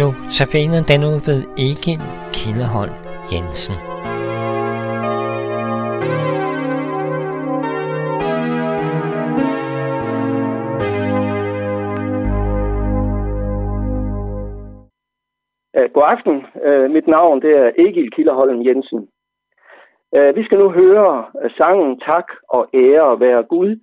Nu tabiner den ud ved Egil Kildeholm Jensen. Øh, god aften. Øh, mit navn det er Egil Kilderholm Jensen. Øh, vi skal nu høre øh, sangen Tak og ære være Gud.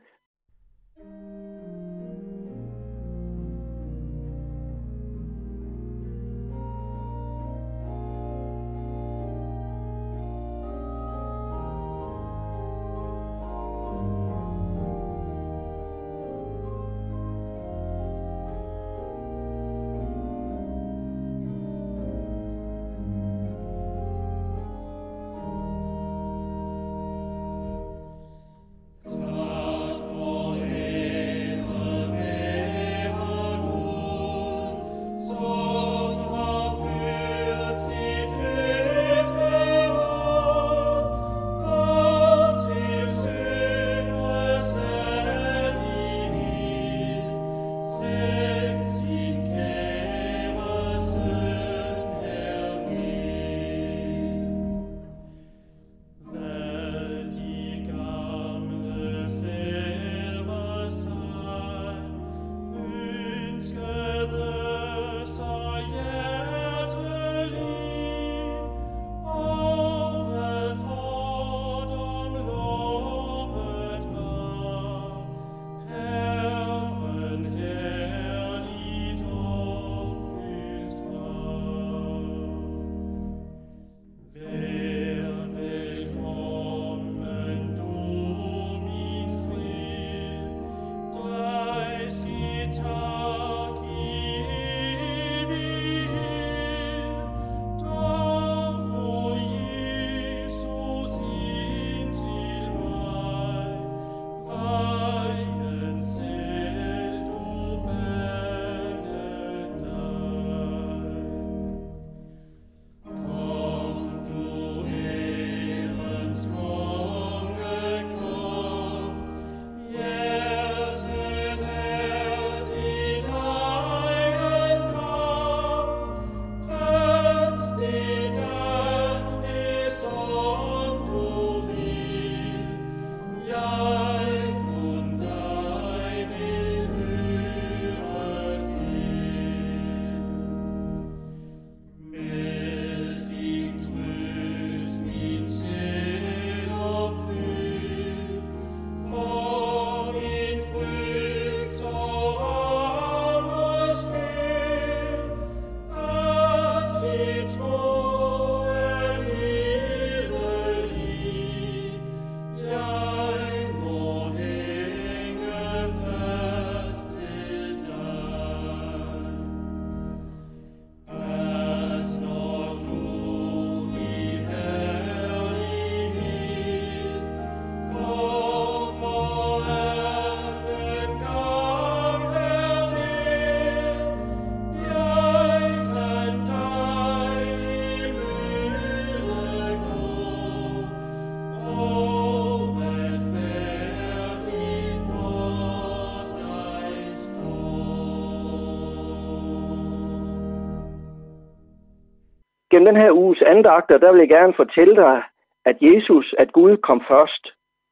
Gennem den her uges andagter, der vil jeg gerne fortælle dig, at Jesus, at Gud kom først,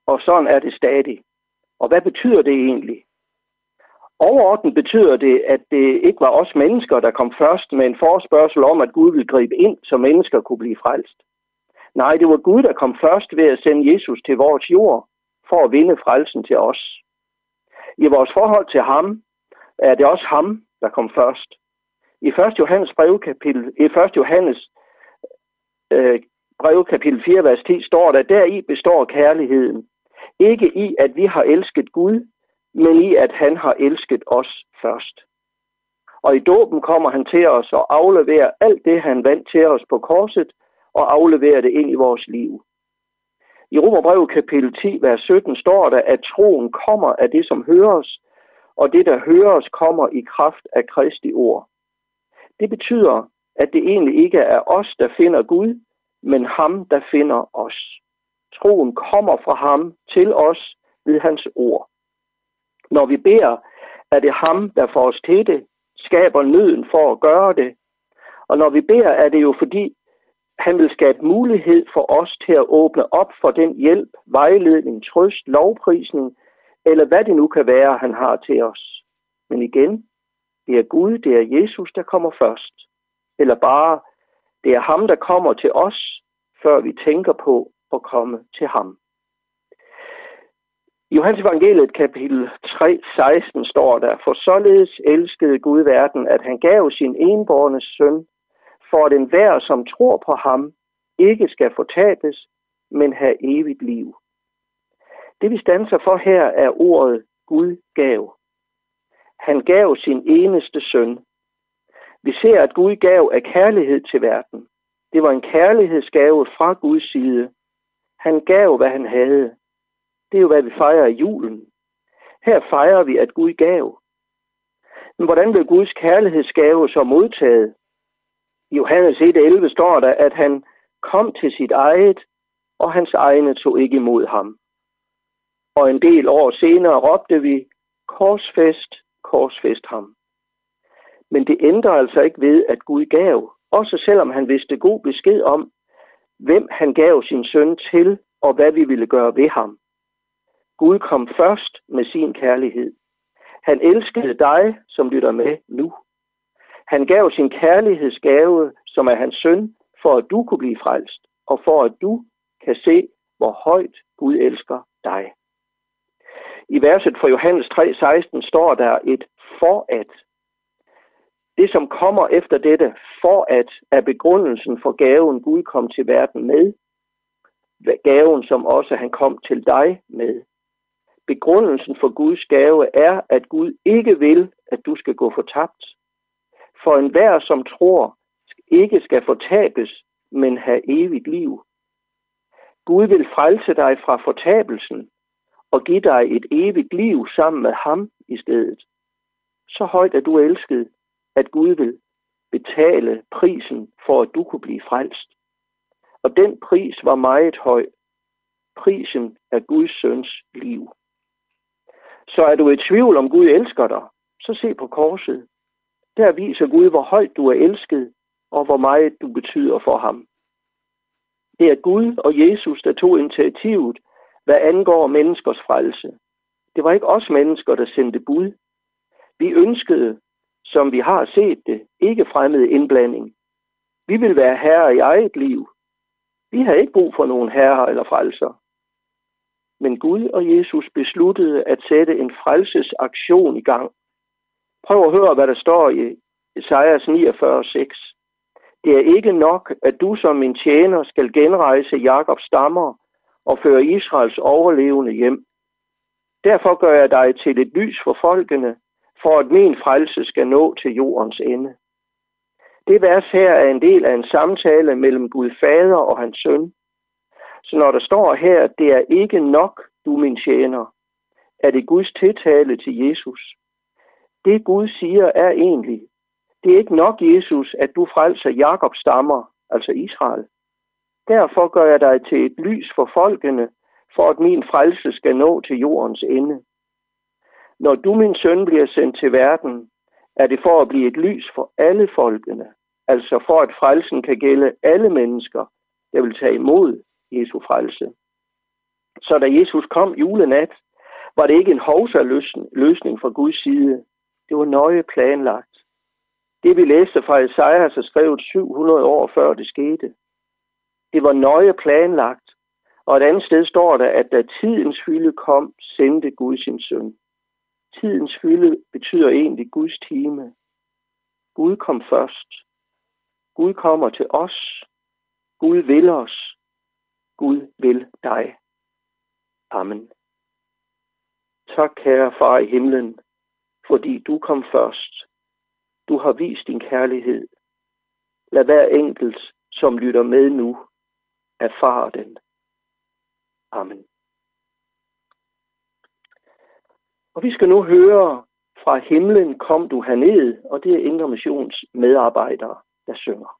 og sådan er det stadig. Og hvad betyder det egentlig? Overordnet betyder det, at det ikke var os mennesker, der kom først med en forspørgsel om, at Gud ville gribe ind, så mennesker kunne blive frelst. Nej, det var Gud, der kom først ved at sende Jesus til vores jord, for at vinde frelsen til os. I vores forhold til ham, er det også ham, der kom først. I 1. Johannes brevkapitel, i 1. Johannes øh, brev kapitel 4, vers 10 står der, deri består kærligheden. Ikke i, at vi har elsket Gud, men i, at han har elsket os først. Og i dåben kommer han til os og afleverer alt det, han vandt til os på korset, og afleverer det ind i vores liv. I Romerbrevet kapitel 10, vers 17 står der, at troen kommer af det, som høres, og det, der høres, kommer i kraft af Kristi ord. Det betyder, at det egentlig ikke er os, der finder Gud, men ham, der finder os. Troen kommer fra ham, til os ved hans ord. Når vi beder, er det ham, der får os til det, skaber nøden for at gøre det. Og når vi beder, er det jo fordi, han vil skabe mulighed for os til at åbne op for den hjælp, vejledning, trøst, lovprisning, eller hvad det nu kan være, han har til os. Men igen, det er Gud, det er Jesus, der kommer først. Eller bare, det er ham, der kommer til os, før vi tænker på at komme til ham. I Johannes evangeliet kapitel 3, 16 står der, For således elskede Gud verden, at han gav sin enborne søn, for at enhver, som tror på ham, ikke skal fortabes, men have evigt liv. Det vi standser for her er ordet Gud gav. Han gav sin eneste søn. Vi ser, at Gud gav af kærlighed til verden. Det var en kærlighedsgave fra Guds side. Han gav, hvad han havde. Det er jo, hvad vi fejrer i julen. Her fejrer vi, at Gud gav. Men hvordan blev Guds kærlighedsgave så modtaget? I Johannes 1.11 står der, at han kom til sit eget, og hans egne tog ikke imod ham. Og en del år senere råbte vi, korsfest, korsfest ham. Men det ændrer altså ikke ved, at Gud gav, også selvom han vidste god besked om, hvem han gav sin søn til, og hvad vi ville gøre ved ham. Gud kom først med sin kærlighed. Han elskede dig, som lytter med nu. Han gav sin kærlighedsgave, som er hans søn, for at du kunne blive frelst, og for at du kan se, hvor højt Gud elsker dig. I verset fra Johannes 3:16 står der et for at. Det, som kommer efter dette for at, er begrundelsen for gaven, Gud kom til verden med. Gaven, som også han kom til dig med. Begrundelsen for Guds gave er, at Gud ikke vil, at du skal gå fortabt. For enhver, som tror, ikke skal fortabes, men have evigt liv. Gud vil frelse dig fra fortabelsen og give dig et evigt liv sammen med ham i stedet. Så højt er du elsket, at Gud vil betale prisen for, at du kunne blive frelst. Og den pris var meget høj. Prisen er Guds søns liv. Så er du i tvivl om Gud elsker dig, så se på korset. Der viser Gud, hvor højt du er elsket, og hvor meget du betyder for ham. Det er Gud og Jesus, der tog initiativet, hvad angår menneskers frelse. Det var ikke os mennesker, der sendte bud. Vi ønskede, som vi har set det, ikke fremmed indblanding. Vi vil være herre i eget liv. Vi har ikke brug for nogen herre eller frelser. Men Gud og Jesus besluttede at sætte en frelsesaktion i gang. Prøv at høre, hvad der står i Esajas 49:6. Det er ikke nok, at du som min tjener skal genrejse Jakobs stammer og føre Israels overlevende hjem. Derfor gør jeg dig til et lys for folkene, for at min frelse skal nå til jordens ende. Det vers her er en del af en samtale mellem Gud Fader og hans søn. Så når der står her, det er ikke nok, du min tjener, er det Guds tiltale til Jesus. Det Gud siger er egentlig, det er ikke nok, Jesus, at du frelser Jakobs stammer, altså Israel. Derfor gør jeg dig til et lys for folkene, for at min frelse skal nå til jordens ende. Når du, min søn, bliver sendt til verden, er det for at blive et lys for alle folkene, altså for at frelsen kan gælde alle mennesker, der vil tage imod Jesu frelse. Så da Jesus kom julenat, var det ikke en hovsa løsning fra Guds side. Det var nøje planlagt. Det vi læste fra Esajas er skrevet 700 år før det skete. Det var nøje planlagt, og et andet sted står der, at da tidens fylde kom, sendte Gud sin søn. Tidens fylde betyder egentlig Guds time. Gud kom først. Gud kommer til os. Gud vil os. Gud vil dig. Amen. Tak, kære far i himlen, fordi du kom først. Du har vist din kærlighed. Lad hver enkelt, som lytter med nu, erfare den. Amen. Og vi skal nu høre fra himlen kom du herned, og det er Indre Missions medarbejdere, der synger.